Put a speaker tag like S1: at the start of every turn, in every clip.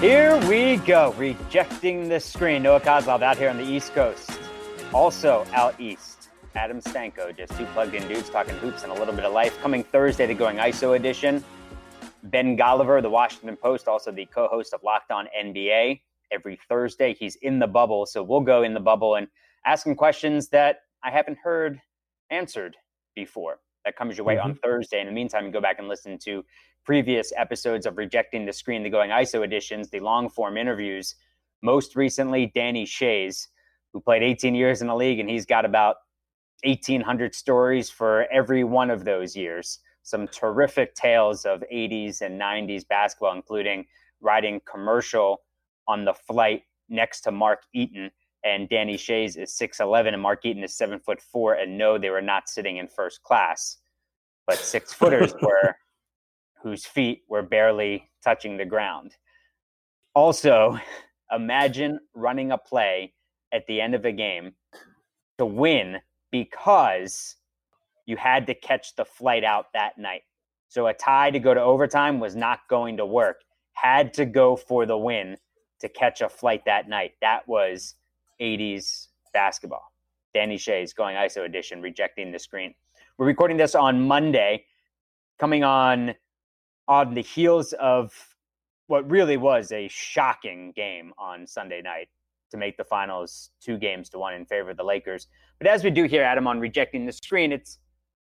S1: Here we go, rejecting the screen. Noah Kozlov out here on the East Coast. Also out east, Adam Stanko, just two plugged in dudes talking hoops and a little bit of life. Coming Thursday, the Going ISO edition. Ben Golliver, the Washington Post, also the co host of Locked On NBA. Every Thursday, he's in the bubble. So we'll go in the bubble and ask him questions that I haven't heard answered before. That comes your way mm-hmm. on Thursday. In the meantime, go back and listen to previous episodes of Rejecting the Screen, the Going ISO editions, the long form interviews. Most recently, Danny Schayes, who played 18 years in the league, and he's got about 1,800 stories for every one of those years. Some terrific tales of 80s and 90s basketball, including riding commercial on the flight next to Mark Eaton. And Danny Schayes is 6'11 and Mark Eaton is 7 foot 4. And no, they were not sitting in first class, but six footers were whose feet were barely touching the ground. Also, imagine running a play at the end of a game to win because you had to catch the flight out that night. So a tie to go to overtime was not going to work. Had to go for the win to catch a flight that night. That was 80s basketball. Danny Schayes going ISO edition, rejecting the screen. We're recording this on Monday, coming on on the heels of what really was a shocking game on Sunday night to make the finals two games to one in favor of the Lakers. But as we do here, Adam, on rejecting the screen, it's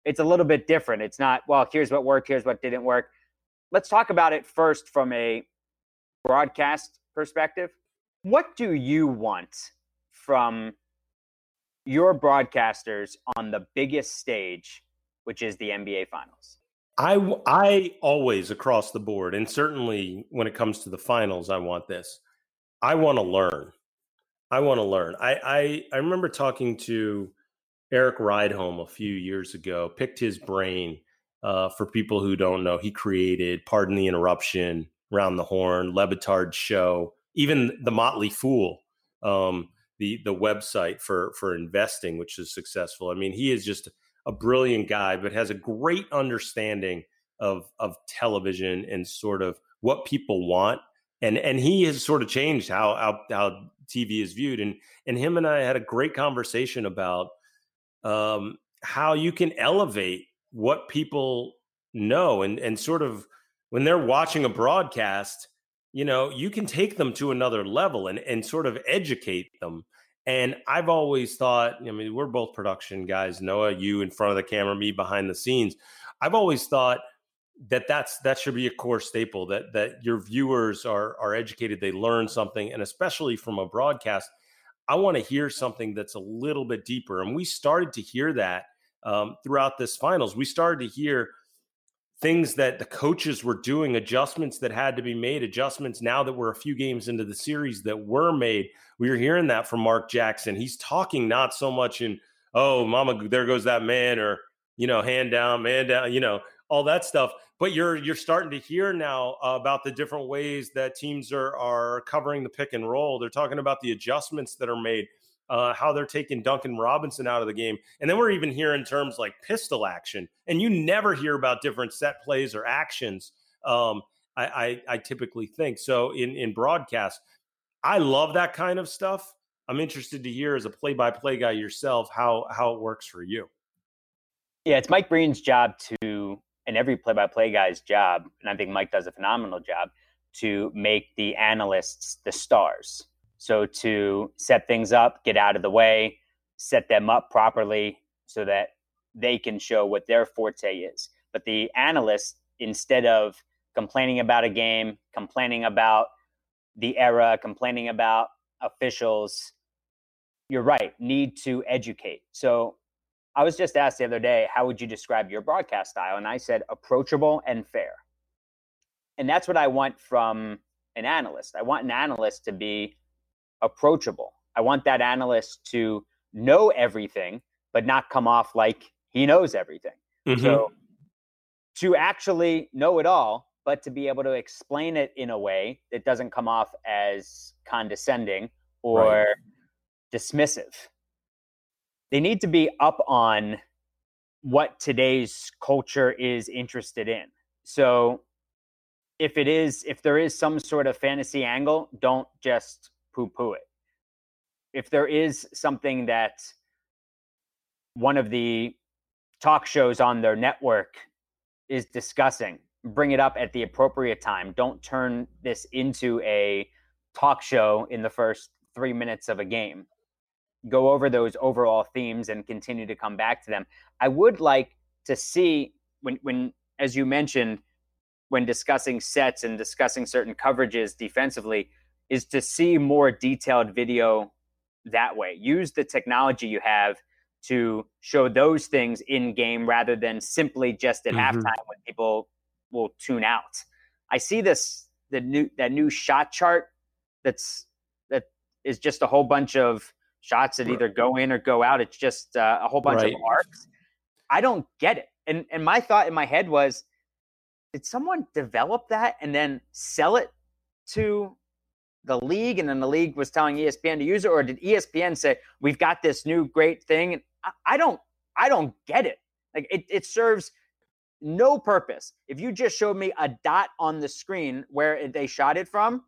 S1: it's a little bit different. It's not, well, here's what worked, here's what didn't work. Let's talk about it first from a broadcast perspective. What do you want from your broadcasters on the biggest stage, which is the NBA Finals?
S2: I I always across the board, and certainly when it comes to the finals, I want this. I want to learn. I want to learn. I, I I remember talking to Erik Rydholm a few years ago. Picked his brain. Uh, for people who don't know, he created "Pardon the Interruption," "Round the Horn," Le Batard Show, even the Motley Fool, um, the the website for for investing, which is successful. I mean, he is just a brilliant guy, but has a great understanding of of television and sort of what people want. And and he has sort of changed how how, how TV is viewed. And and him and I had a great conversation about um, how you can elevate what people know and and sort of when they're watching a broadcast you know you can take them to another level and and sort of educate them and I've always thought, I mean, we're both production guys. Noah, you in front of the camera, me behind the scenes. I've always thought that that's that should be a core staple that that your viewers are are educated, they learn something, and especially from a broadcast, I want to hear something that's a little bit deeper. And we started to hear that um, throughout this finals. We started to hear things that the coaches were doing, adjustments that had to be made, adjustments now that we're a few games into the series that were made. We were hearing that from Mark Jackson. He's talking not so much in, oh, mama, there goes that man, or, you know, hand down, man down, you know, all that stuff. But you're you're starting to hear now about the different ways that teams are are covering the pick and roll. They're talking about the adjustments that are made uh, how they're taking Duncan Robinson out of the game. And then we're even hearing terms like pistol action. And you never hear about different set plays or actions. Um, I, I, I typically think so in, in broadcast. I love that kind of stuff. I'm interested to hear as a play by play guy yourself how how it works for you.
S1: Yeah, it's Mike Breen's job to, and every play by play guy's job, and I think Mike does a phenomenal job to make the analysts the stars. So to set things up, get out of the way, set them up properly so that they can show what their forte is. But the analysts, instead of complaining about a game, complaining about the era, complaining about officials, you're right, need to educate. So I was just asked the other day, how would you describe your broadcast style? And I said approachable and fair. And that's what I want from an analyst. I want an analyst to be approachable. I want that analyst to know everything, but not come off like he knows everything. Mm-hmm. So to actually know it all, but to be able to explain it in a way that doesn't come off as condescending or right. dismissive. They need to be up on what today's culture is interested in. So if it is, if there is some sort of fantasy angle, don't just poo poo it. If there is something that one of the talk shows on their network is discussing, bring it up at the appropriate time. Don't turn this into a talk show in the first three minutes of a game. Go over those overall themes and continue to come back to them. I would like to see when, when as you mentioned, when discussing sets and discussing certain coverages defensively, is to see more detailed video that way. Use the technology you have to show those things in game rather than simply just at mm-hmm. halftime when people will tune out. I see this the new that new shot chart that's that is just a whole bunch of shots that either go in or go out. It's just uh, a whole bunch right. of arcs. I don't get it. And and my thought in my head was, did someone develop that and then sell it to the league, and then the league was telling ESPN to use it, or did ESPN say we've got this new great thing? I, I don't, I don't get it. Like it, it serves no purpose. If you just showed me a dot on the screen where they shot it from,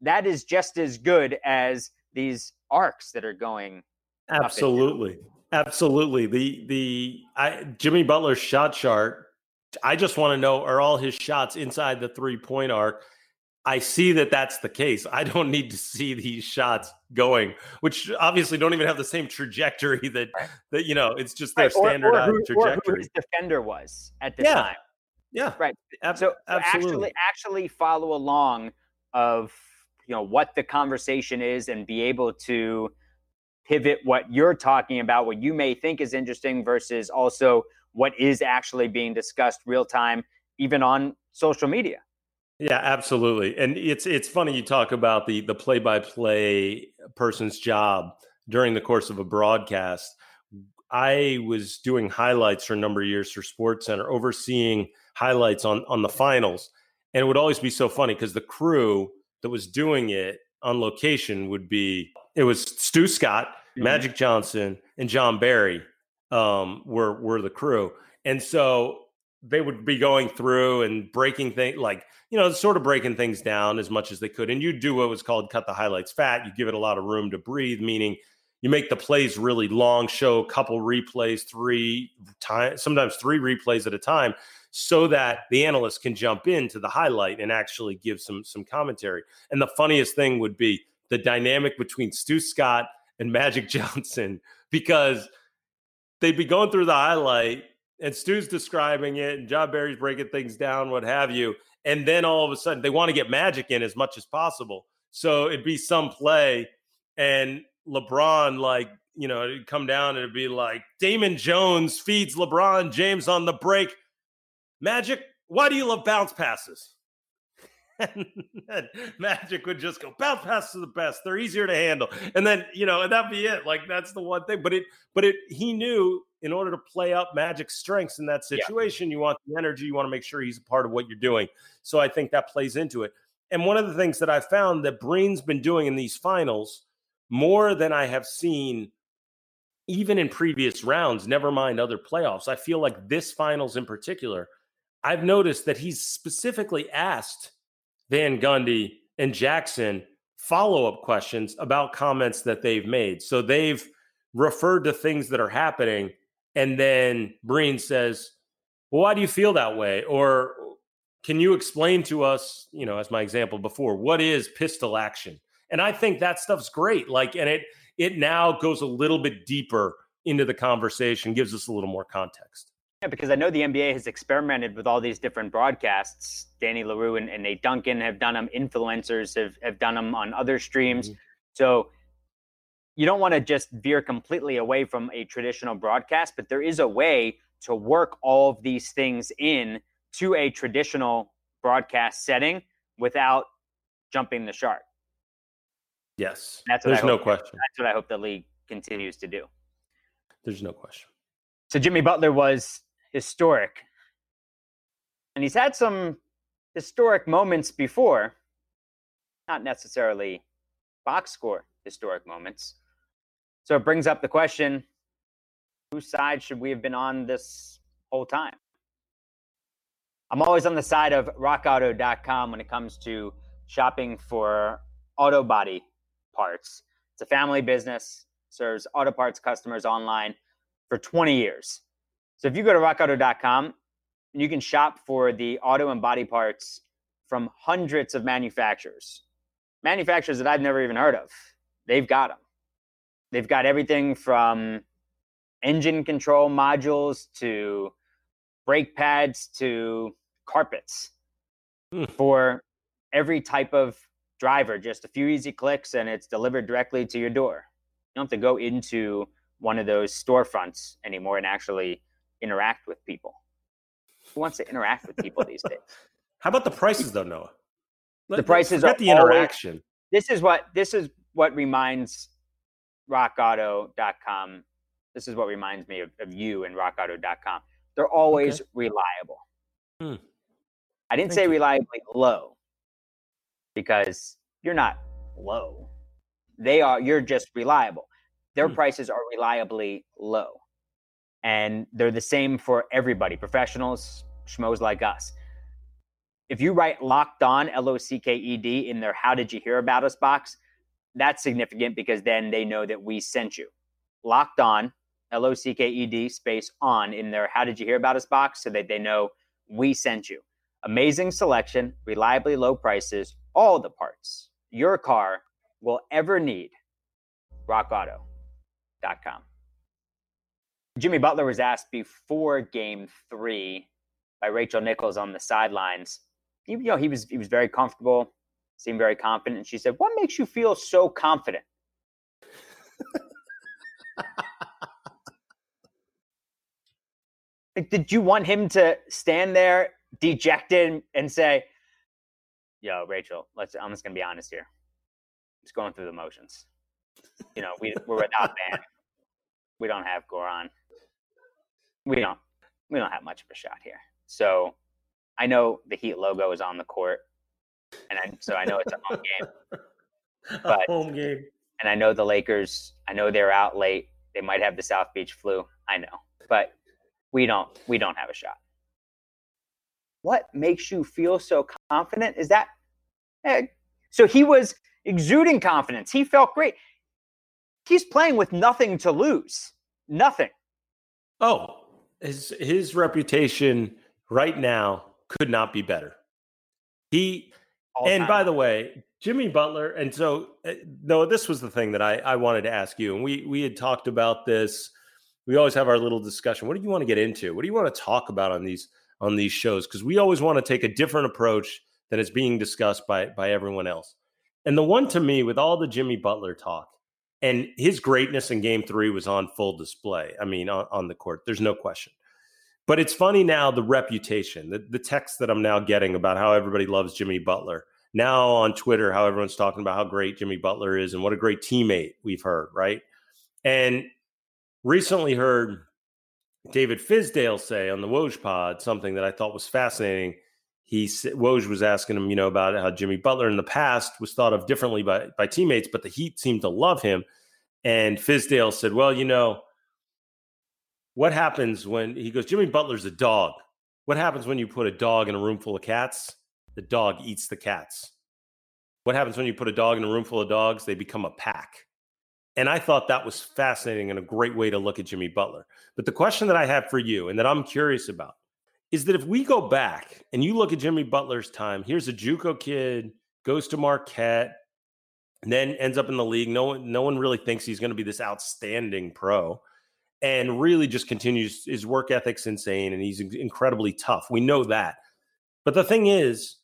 S1: that is just as good as these arcs that are going.
S2: Absolutely, absolutely. The the I, Jimmy Butler's shot chart. I just want to know: are all his shots inside the three point arc? I see that that's the case. I don't need to see these shots going, which obviously don't even have the same trajectory that that you know. It's just their right. standardized or, or who, trajectory. Or who
S1: his defender was at the
S2: yeah.
S1: time.
S2: Yeah,
S1: right. Ab- so, absolutely. actually, actually follow along of you know what the conversation is and be able to pivot what you're talking about, what you may think is interesting, versus also what is actually being discussed real time, even on social media.
S2: Yeah, absolutely. And it's it's funny you talk about the the play by play person's job during the course of a broadcast. I was doing highlights for a number of years for Sports Center, overseeing highlights on on the finals, and it would always be so funny because the crew that was doing it on location would be it was Stu Scott, mm-hmm. Magic Johnson, and Jon Barry um, were were the crew, and so they would be going through and breaking things like you know sort of breaking things down as much as they could and you do what was called cut the highlights fat you give it a lot of room to breathe meaning you make the plays really long show a couple replays three times sometimes three replays at a time so that the analyst can jump into the highlight and actually give some some commentary and the funniest thing would be the dynamic between stu scott and magic johnson because they'd be going through the highlight and Stu's describing it, and Jon Barry's breaking things down, what have you. And then all of a sudden, they want to get magic in as much as possible. So it'd be some play, and LeBron, like, you know, it'd come down and it'd be like Damon Jones feeds LeBron James on the break. Magic, why do you love bounce passes? and Magic would just go bounce passes are the best. They're easier to handle, and then you know, and that'd be it. Like that's the one thing. But it, but it, he knew in order to play up Magic's strengths in that situation, yeah. you want the energy. You want to make sure he's a part of what you're doing. So I think that plays into it. And one of the things that I found that Breen's been doing in these finals more than I have seen even in previous rounds, never mind other playoffs. I feel like this finals in particular, I've noticed that he's specifically asked Van Gundy and Jackson follow up questions about comments that they've made. So they've referred to things that are happening and then Breen says, well, why do you feel that way? Or can you explain to us, you know, as my example before, what is pistol action? And I think that stuff's great. Like, and it it now goes a little bit deeper into the conversation, gives us a little more context.
S1: Yeah, because I know the NBA has experimented with all these different broadcasts. Danny Leroux and, and Nate Duncan have done them. Influencers have, have done them on other streams. Mm-hmm. So you don't want to just veer completely away from a traditional broadcast, but there is a way to work all of these things in to a traditional broadcast setting without jumping the shark.
S2: Yes.
S1: That's
S2: There's no question.
S1: That's what I hope the league continues to do.
S2: There's no question.
S1: So Jimmy Butler was historic. And he's had some historic moments before, not necessarily box score historic moments. So it brings up the question whose side should we have been on this whole time? I'm always on the side of rockauto.com when it comes to shopping for auto body parts. It's a family business, serves auto parts customers online for 20 years. So if you go to rockauto.com, you can shop for the auto and body parts from hundreds of manufacturers. Manufacturers that I've never even heard of. They've got them. They've got everything from engine control modules to brake pads to carpets mm. for every type of driver. Just a few easy clicks and it's delivered directly to your door. You don't have to go into one of those storefronts anymore and actually interact with people. Who wants to interact with people these days?
S2: How about the prices though, Noah?
S1: the prices
S2: are the interaction.
S1: Always, this is what this is what reminds rockauto.com. This is what reminds me of, of you and rockauto.com. They're always okay. reliable. Hmm. I didn't Thank say you. reliably low because you're not low. They are, you're just reliable. Their hmm. prices are reliably low. And they're the same for everybody, professionals, schmoes like us. If you write locked on, L O C K E D, in their How Did You Hear About Us box, that's significant because then they know that we sent you. Locked on, L O C K E D space on in their How Did You Hear About Us box so that they know we sent you. Amazing selection, reliably low prices, all the parts your car will ever need. RockAuto.com. Jimmy Butler was asked before game three by Rachel Nichols on the sidelines. You know, he was he was very comfortable, seemed very confident. And she said, What makes you feel so confident? Like, did you want him to stand there dejected and say, "Yo, Rachel, let's." I'm just gonna be honest here. Just going through the motions. You know, we we're without Bam. We don't have Goran. We don't. We don't have much of a shot here. So, I know the Heat logo is on the court, and I, so I know it's a home game.
S2: But, a home game.
S1: And I know the Lakers. I know they're out late. They might have the South Beach flu. I know, but we don't we don't have a shot. What makes you feel so confident? Is that eh, so? He was exuding confidence. He felt great. He's playing with nothing to lose. Nothing.
S2: Oh, his his reputation right now could not be better. He All and time. by the way, Jimmy Butler, and so uh, no, this was the thing that I, I wanted to ask you, and we we had talked about this we always have our little discussion. What do you want to get into? What do you want to talk about on these on these shows? Because we always want to take a different approach that is being discussed by by everyone else. And the one to me with all the Jimmy Butler talk and his greatness in game three was on full display. I mean, on, on the court, there's no question. But it's funny now the reputation, the, the text that I'm now getting about how everybody loves Jimmy Butler. Now on Twitter, how everyone's talking about how great Jimmy Butler is and what a great teammate we've heard, right? And recently heard David Fizdale say on the Woj pod something that I thought was fascinating. He Woj was asking him, you know, about how Jimmy Butler in the past was thought of differently by by teammates, but the Heat seemed to love him. And Fizdale said, "Well, you know, what happens when he goes? Jimmy Butler's a dog. What happens when you put a dog in a room full of cats? The dog eats the cats. What happens when you put a dog in a room full of dogs? They become a pack." And I thought that was fascinating and a great way to look at Jimmy Butler. But the question that I have for you and that I'm curious about is that if we go back and you look at Jimmy Butler's time, here's a JUCO kid, goes to Marquette, then ends up in the league. No one, no one really thinks he's going to be this outstanding pro, and really just continues. His work ethic's insane, and he's incredibly tough. We know that. But the thing is,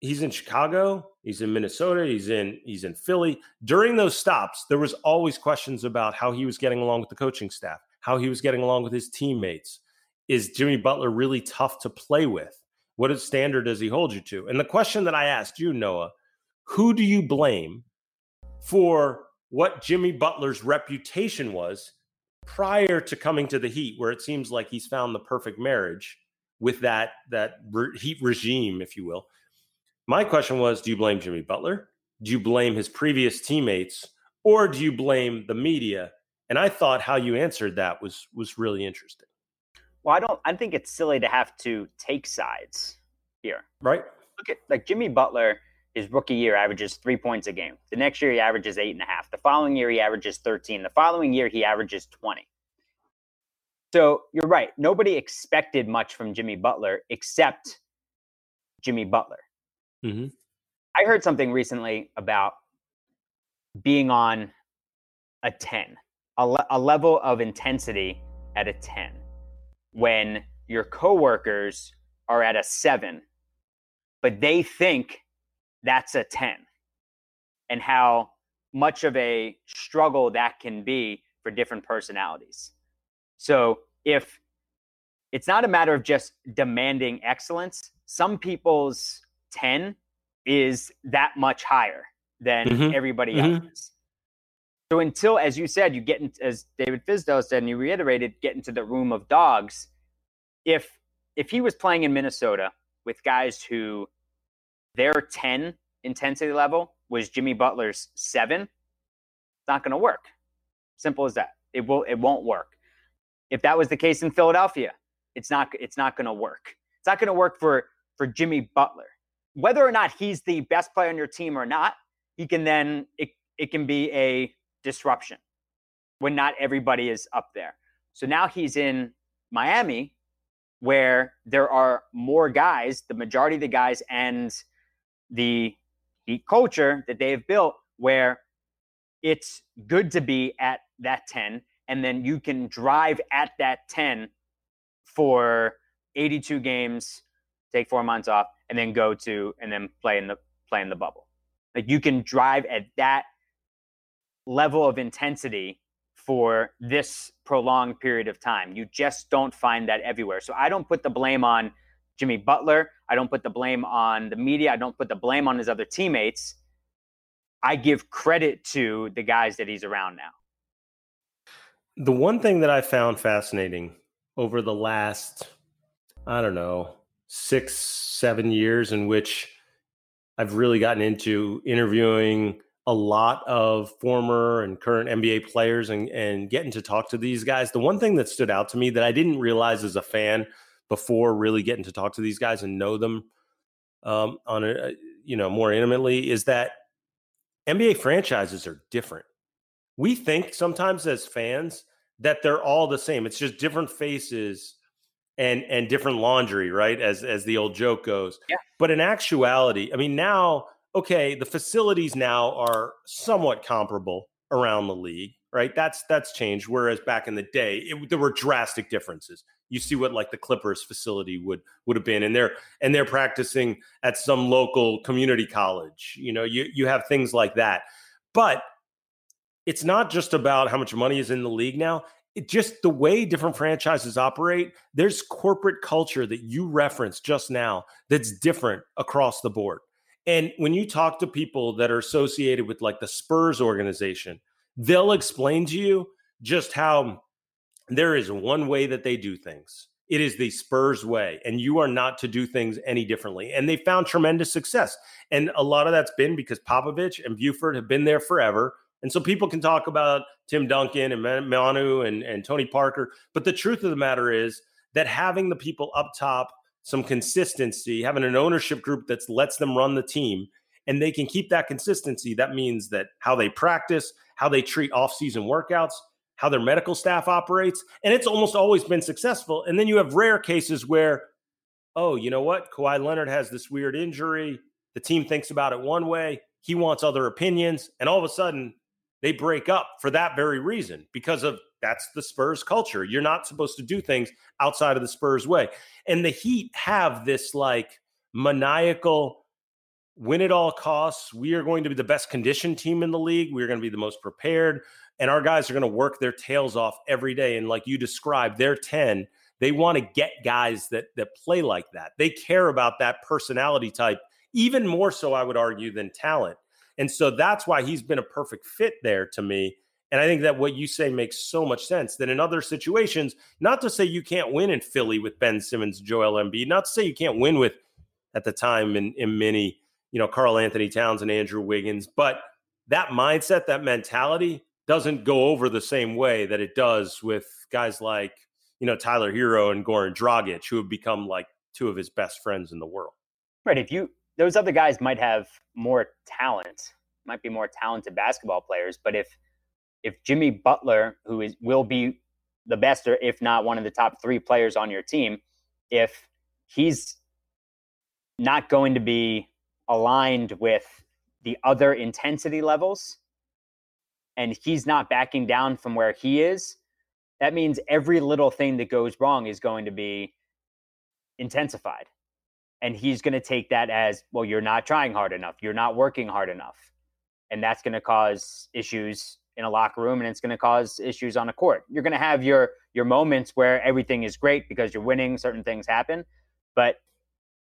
S2: he's in Chicago, he's in Minnesota, he's in he's in Philly. During those stops, there was always questions about how he was getting along with the coaching staff, how he was getting along with his teammates. Is Jimmy Butler really tough to play with? What standard does he hold you to? And the question that I asked you, Noah, who do you blame for what Jimmy Butler's reputation was prior to coming to the Heat, where it seems like he's found the perfect marriage with that that re- Heat regime, if you will? My question was do you blame Jimmy Butler? Do you blame his previous teammates? Or do you blame the media? And I thought how you answered that was was really interesting.
S1: Well, I don't I think it's silly to have to take sides. here.
S2: Right.
S1: Look at like Jimmy Butler, his rookie year averages three points a game. The next year he averages eight and a half. The following year he averages 13. The following year he averages 20. So you're right. Nobody expected much from Jimmy Butler except Jimmy Butler.
S2: Mm-hmm.
S1: I heard something recently about being on a 10, a, le- a level of intensity at a 10 when your coworkers are at a 7 but they think that's a 10 and how much of a struggle that can be for different personalities. So if it's not a matter of just demanding excellence, some people's 10 is that much higher than
S2: Mhm.
S1: everybody
S2: Mhm.
S1: else's. So until, as you said, you get into, as David Fizdale said, and you reiterated, get into the room of dogs. If if he was playing in Minnesota with guys who their 10 intensity level was Jimmy Butler's seven, it's not going to work. Simple as that. It will. It won't work. If that was the case in Philadelphia, it's not. It's not going to work. It's not going to work for for Jimmy Butler. Whether or not he's the best player on your team or not, he can then it it can be a disruption when not everybody is up there. So now he's in Miami where there are more guys, the majority of the guys and the Heat culture that they've built where it's good to be at that 10 and then you can drive at that 10 for 82 games, take 4 months off and then go to and then play in the play in the bubble. Like you can drive at that level of intensity for this prolonged period of time. You just don't find that everywhere. So I don't put the blame on Jimmy Butler. I don't put the blame on the media. I don't put the blame on his other teammates. I give credit to the guys that he's around now.
S2: The one thing that I found fascinating over the last, I don't know, six, seven years in which I've really gotten into interviewing a lot of former and current NBA players and, and getting to talk to these guys. The one thing that stood out to me that I didn't realize as a fan before really getting to talk to these guys and know them um, on a you know more intimately is that NBA franchises are different. We think sometimes as fans that they're all the same. It's just different faces and and different laundry, right? As as the old joke goes.
S1: Yeah.
S2: But in actuality, I mean now okay, the facilities now are somewhat comparable around the league, right? That's that's changed. Whereas back in the day, it, there were drastic differences. You see what like the Clippers facility would would have been, and they're and they're practicing at some local community college. You know, you you have things like that, but it's not just about how much money is in the league now. It just the way different franchises operate. There's corporate culture that you referenced just now that's different across the board. And when you talk to people that are associated with like the Spurs organization, they'll explain to you just how there is one way that they do things. It is the Spurs way, and you are not to do things any differently. And they found tremendous success. And a lot of that's been because Popovich and Buford have been there forever. And so people can talk about Tim Duncan and Manu and, and Tony Parker. But the truth of the matter is that having the people up top, some consistency, having an ownership group that lets them run the team, and they can keep that consistency. That means that how they practice, how they treat off-season workouts, how their medical staff operates, and it's almost always been successful. And then you have rare cases where, oh, you know what? Kawhi Leonard has this weird injury. The team thinks about it one way. He wants other opinions, and all of a sudden they break up for that very reason because of that's the Spurs culture. You're not supposed to do things outside of the Spurs way. And the Heat have this like maniacal win at all costs. We are going to be the best conditioned team in the league. We're going to be the most prepared. And our guys are going to work their tails off every day. And like you described, they're 10. They want to get guys that that play like that. They care about that personality type, even more so, I would argue, than talent. And so that's why he's been a perfect fit there to me. And I think that what you say makes so much sense that in other situations, not to say you can't win in Philly with Ben Simmons, Joel Embiid, not to say you can't win with at the time in, in many, you know, Karl-Anthony Towns and Andrew Wiggins, but that mindset, that mentality doesn't go over the same way that it does with guys like, you know, Tyler Herro and Goran Dragic, who have become like two of his best friends in the world.
S1: Right. If you those other guys might have more talent, might be more talented basketball players, but if if Jimmy Butler, who is will be the best or if not one of the top three players on your team, if he's not going to be aligned with the other intensity levels and he's not backing down from where he is, that means every little thing that goes wrong is going to be intensified. And he's going to take that as, well, you're not trying hard enough. You're not working hard enough. And that's going to cause issues in a locker room and it's going to cause issues on a court. You're going to have your your moments where everything is great because you're winning, certain things happen, but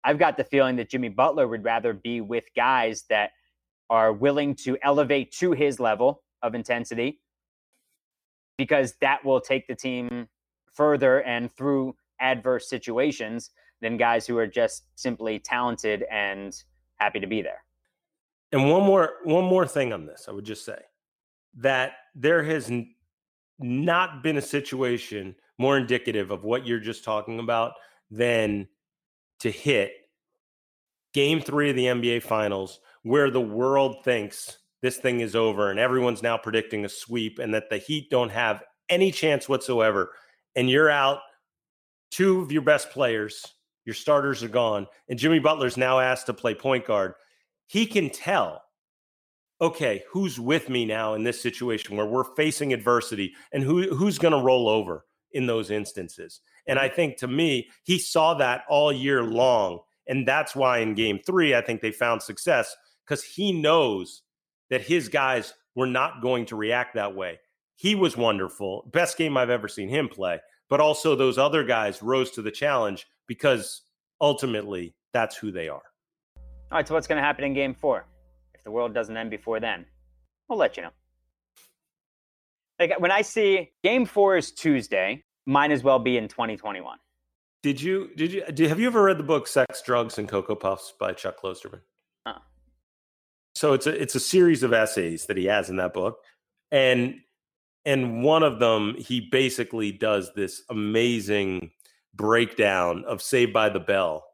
S1: I've got the feeling that Jimmy Butler would rather be with guys that are willing to elevate to his level of intensity because that will take the team further and through adverse situations than guys who are just simply talented and happy to be there.
S2: And one more one more thing on this, I would just say that there has n- not been a situation more indicative of what you're just talking about than to hit game 3 of the NBA finals where the world thinks this thing is over and everyone's now predicting a sweep and that the Heat don't have any chance whatsoever and you're out two of your best players your starters are gone, and Jimmy Butler's now asked to play point guard, he can tell, okay, who's with me now in this situation where we're facing adversity and who who's going to roll over in those instances. And I think to me, he saw that all year long. And that's why in game three, I think they found success because he knows that his guys were not going to react that way. He was wonderful. Best game I've ever seen him play. But also, those other guys rose to the challenge because ultimately that's who they are.
S1: All right, so what's going to happen in game four? If the world doesn't end before then, we'll let you know. Like when I see game four is Tuesday, might as well be in 2021.
S2: Did you did you did, have you ever read the book Sex, Drugs, and Cocoa Puffs by Chuck Klosterman? So it's a it's a series of essays that he has in that book, and and one of them he basically does this amazing breakdown of Saved by the Bell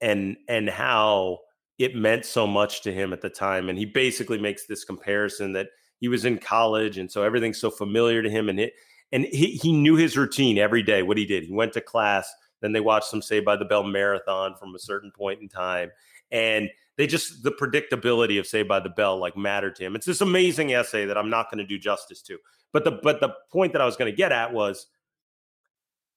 S2: and and how it meant so much to him at the time. And he basically makes this comparison that he was in college and so everything's so familiar to him and it and he, he knew his routine every day, what he did. He went to class, then they watched some Saved by the Bell marathon from a certain point in time. And they just the predictability of Saved by the Bell like mattered to him. It's this amazing essay that I'm not going to do justice to. But the but the point that I was going to get at was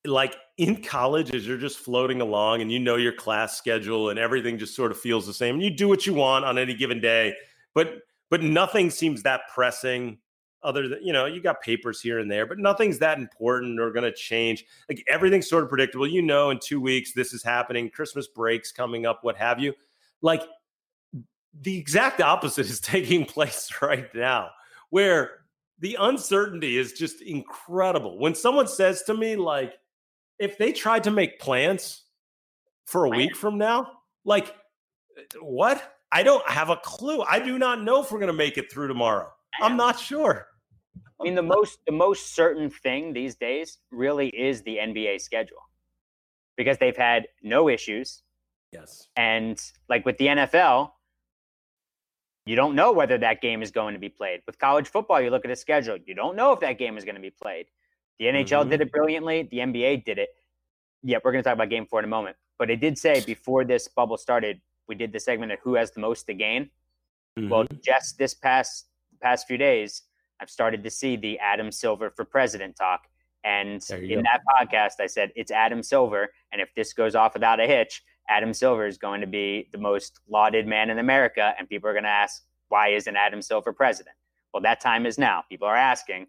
S2: like in college as you're just floating along and you know your class schedule and everything just sort of feels the same and you do what you want on any given day but but nothing seems that pressing other than you know you got papers here and there but nothing's that important or going to change like everything's sort of predictable you know in 2 weeks this is happening christmas breaks coming up what have you like the exact opposite is taking place right now where the uncertainty is just incredible when someone says to me like if they tried to make plans for a week from now, like what? I don't have a clue. I do not know if we're going to make it through tomorrow. I'm not sure.
S1: I mean, the most the most certain thing these days really is the NBA schedule because they've had no issues.
S2: Yes.
S1: And like with the NFL, you don't know whether that game is going to be played. With college football, you look at a schedule, you don't know if that game is going to be played. The NHL mm-hmm. did it brilliantly. The NBA did it. Yeah, we're going to talk about game four in a moment. But it did say before this bubble started, we did the segment of who has the most to gain. Mm-hmm. Well, just this past past few days, I've started to see the Adam Silver for president talk. And in go. that podcast, I said it's Adam Silver. And if this goes off without a hitch, Adam Silver is going to be the most lauded man in America. And people are going to ask, why isn't Adam Silver president? Well, that time is now. People are asking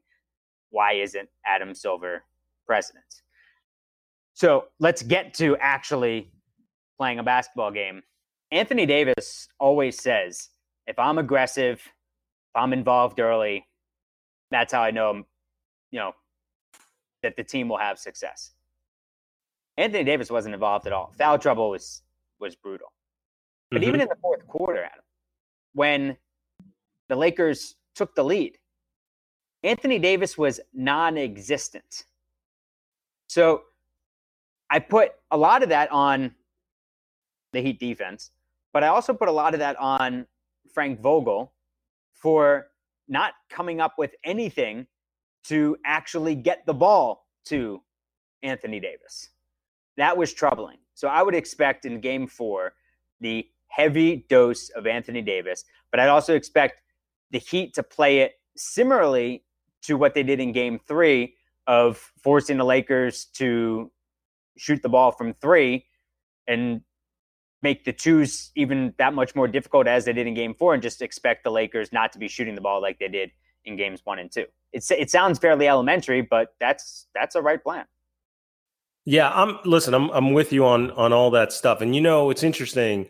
S1: why isn't Adam Silver president? So let's get to actually playing a basketball game. Anthony Davis always says, if I'm aggressive, if I'm involved early, that's how I know, you know, that the team will have success. Anthony Davis wasn't involved at all. Foul trouble was was brutal. But mm-hmm. even in the fourth quarter, Adam, when the Lakers took the lead, Anthony Davis was non existent. So I put a lot of that on the Heat defense, but I also put a lot of that on Frank Vogel for not coming up with anything to actually get the ball to Anthony Davis. That was troubling. So I would expect in game four the heavy dose of Anthony Davis, but I'd also expect the Heat to play it similarly to what they did in game three of forcing the Lakers to shoot the ball from three and make the twos even that much more difficult as they did in game four and just expect the Lakers not to be shooting the ball like they did in games one and two. It's, it sounds fairly elementary, but that's that's a right plan.
S2: Yeah, I'm listen, I'm I'm with you on on all that stuff. And you know, it's interesting.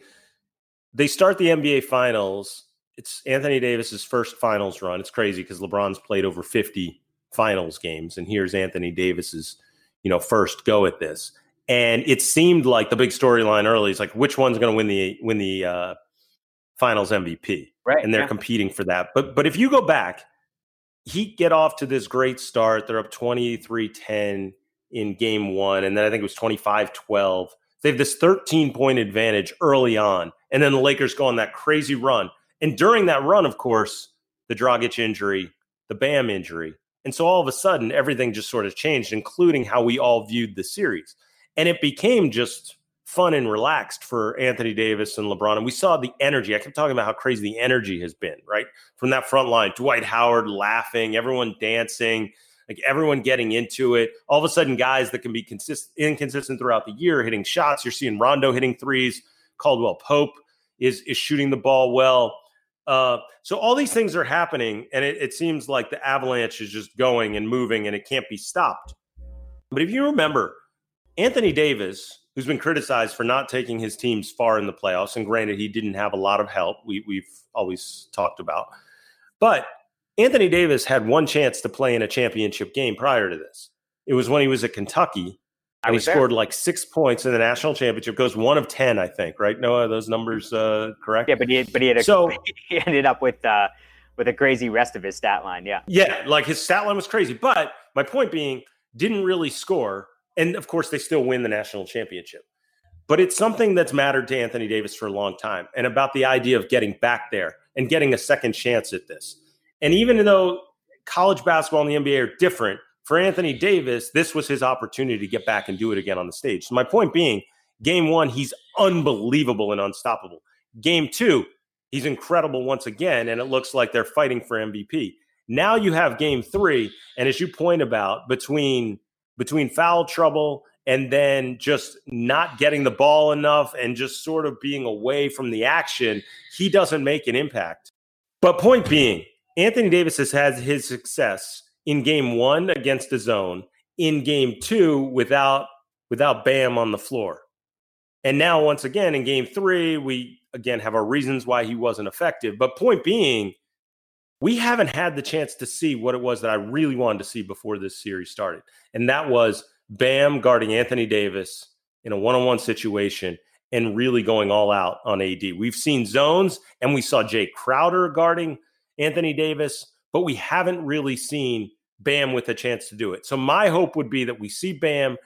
S2: They start the NBA finals. It's Anthony Davis's first finals run. It's crazy because LeBron's played over 50 finals games and here's Anthony Davis's, you know, first go at this. And it seemed like the big storyline early is like which one's going to win the win the uh, finals MVP.
S1: Right.
S2: And they're yeah. competing for that. But but if you go back, Heat get off to this great start. They're up 23-10 in game 1 and then I think it was 25-12. They have this 13 point advantage early on and then the Lakers go on that crazy run. And during that run, of course, the Dragic injury, the Bam injury. And so all of a sudden, everything just sort of changed, including how we all viewed the series. And it became just fun and relaxed for Anthony Davis and LeBron. And we saw the energy. I kept talking about how crazy the energy has been, right? From that front line, Dwight Howard laughing, everyone dancing, like everyone getting into it. All of a sudden, guys that can be consistent, inconsistent throughout the year, hitting shots. You're seeing Rondo hitting threes. Caldwell Pope is is shooting the ball well. Uh, so all these things are happening, and it, it seems like the avalanche is just going and moving, and it can't be stopped. But if you remember, Anthony Davis, who's been criticized for not taking his teams far in the playoffs, and granted, he didn't have a lot of help. We, we've always talked about, but Anthony Davis had one chance to play in a championship game prior to this. It was when he was at Kentucky and he scored like six points in the national championship. Goes one of ten, I think. Right? Noah, those numbers uh, correct?
S1: Yeah, but he but he had a, so he ended up with uh, with a crazy rest of his stat line. Yeah,
S2: yeah, like his stat line was crazy. But my point being, didn't really score, and of course they still win the national championship. But it's something that's mattered to Anthony Davis for a long time, and about the idea of getting back there and getting a second chance at this. And even though college basketball and the NBA are different, for Anthony Davis, this was his opportunity to get back and do it again on the stage. So my point being, game one, he's unbelievable and unstoppable. Game two, he's incredible once again, and it looks like they're fighting for MVP. Now you have game three, and as you point about, between between foul trouble and then just not getting the ball enough and just sort of being away from the action, he doesn't make an impact. But point being, Anthony Davis has had his success in game one against the zone, in game two without without Bam on the floor. And now once again in game three, we again have our reasons why he wasn't effective. But point being, we haven't had the chance to see what it was that I really wanted to see before this series started. And that was Bam guarding Anthony Davis in a one-on-one situation and really going all out on AD. We've seen zones and we saw Jae Crowder guarding Anthony Davis but we haven't really seen Bam with a chance to do it. So my hope would be that we see Bam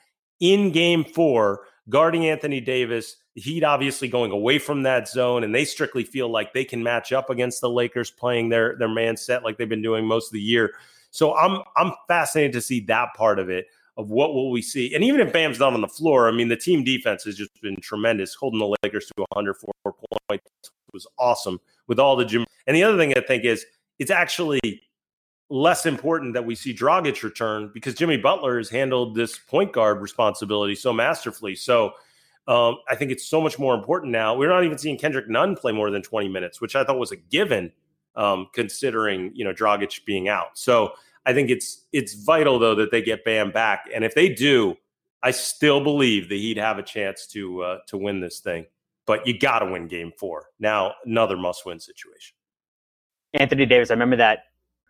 S2: in game four guarding Anthony Davis. The Heat obviously going away from that zone, and they strictly feel like they can match up against the Lakers playing their their man set like they've been doing most of the year. So I'm I'm fascinated to see that part of it of what will we see. And even if Bam's not on the floor, I mean the team defense has just been tremendous, holding the Lakers to 104 points was awesome with all the gym. And the other thing I think is it's actually less important that we see Dragic return because Jimmy Butler has handled this point guard responsibility so masterfully. So um, I think it's so much more important now. We're not even seeing Kendrick Nunn play more than 20 minutes, which I thought was a given um, considering, you know, Dragic being out. So I think it's it's vital though that they get Bam back. And if they do, I still believe that he'd have a chance to uh, to win this thing. But you got to win game 4. Now another must-win situation.
S1: Anthony Davis, I remember that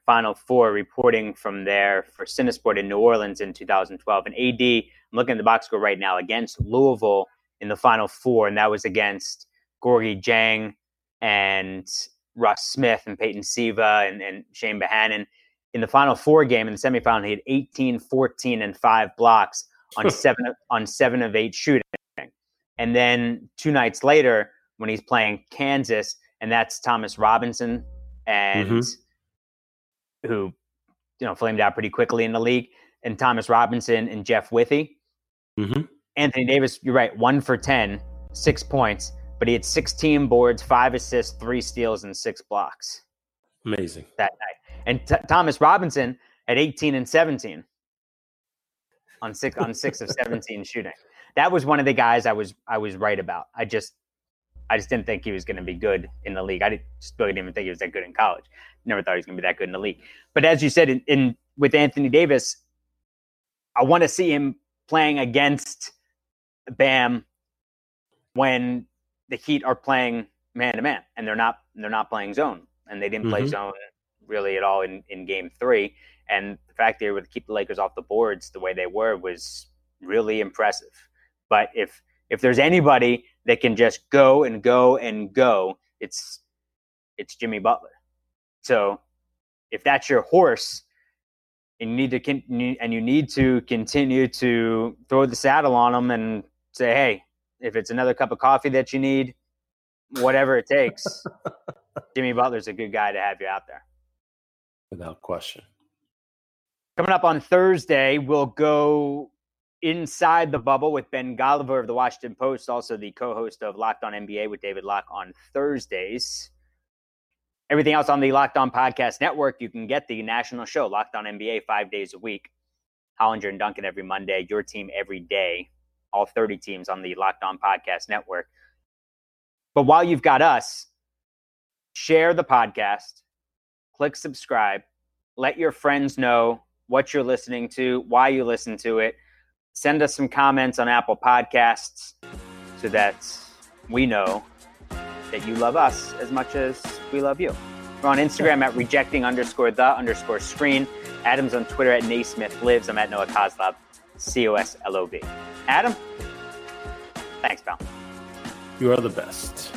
S1: Final Four reporting from there for Cinesport in New Orleans in 2012. And AD, I'm looking at the box score right now against Louisville in the Final Four, and that was against Gorgui Dieng and Russ Smith and Peyton Siva and, and Chane Behanan. In the Final Four game in the semifinal, he had 18, 14, and five blocks on seven on seven of eight shooting. And then two nights later, when he's playing Kansas, and that's Thomas Robinson, and mm-hmm. who you know flamed out pretty quickly in the league, and Thomas Robinson and Jeff Withey. Mm-hmm. Anthony Davis, you're right, one for 10, six points, but he had 16 boards, five assists, three steals, and six blocks.
S2: Amazing
S1: that night. And t- Thomas Robinson at 18 and 17 on six on six of 17 shooting. That was one of the guys I was I was right about. I just I just didn't think he was going to be good in the league. I didn't, just really didn't even think he was that good in college. Never thought he was going to be that good in the league. But as you said, in, in with Anthony Davis, I want to see him playing against Bam when the Heat are playing man to man, and they're not they're not playing zone, and they didn't mm-hmm. play zone really at all in, in Game Three. And the fact they were able to keep the Lakers off the boards the way they were was really impressive. But if if there's anybody that can just go and go and go, it's it's Jimmy Butler. So if that's your horse, and you need to con- and you need to continue to throw the saddle on them and say, hey, if it's another cup of coffee that you need, whatever it takes, Jimmy Butler's a good guy to have you out there.
S2: Without question.
S1: Coming up on Thursday, we'll go inside the bubble with Ben Golliver of the Washington Post, also the co host of Locked On NBA with David Locke on Thursdays. Everything else on the Locked On Podcast Network, you can get the national show, Locked On NBA, five days a week. Hollinger and Duncan every Monday, your team every day, all 30 teams on the Locked On Podcast Network. But while you've got us, share the podcast, click subscribe, let your friends know what you're listening to, why you listen to it. Send us some comments on Apple Podcasts so that we know that you love us as much as we love you. We're on Instagram at rejecting underscore the underscore screen. Adam's on Twitter at Naismith Lives. I'm at Noah Coslov, C O S L O V. Adam, thanks, pal.
S2: You are the best.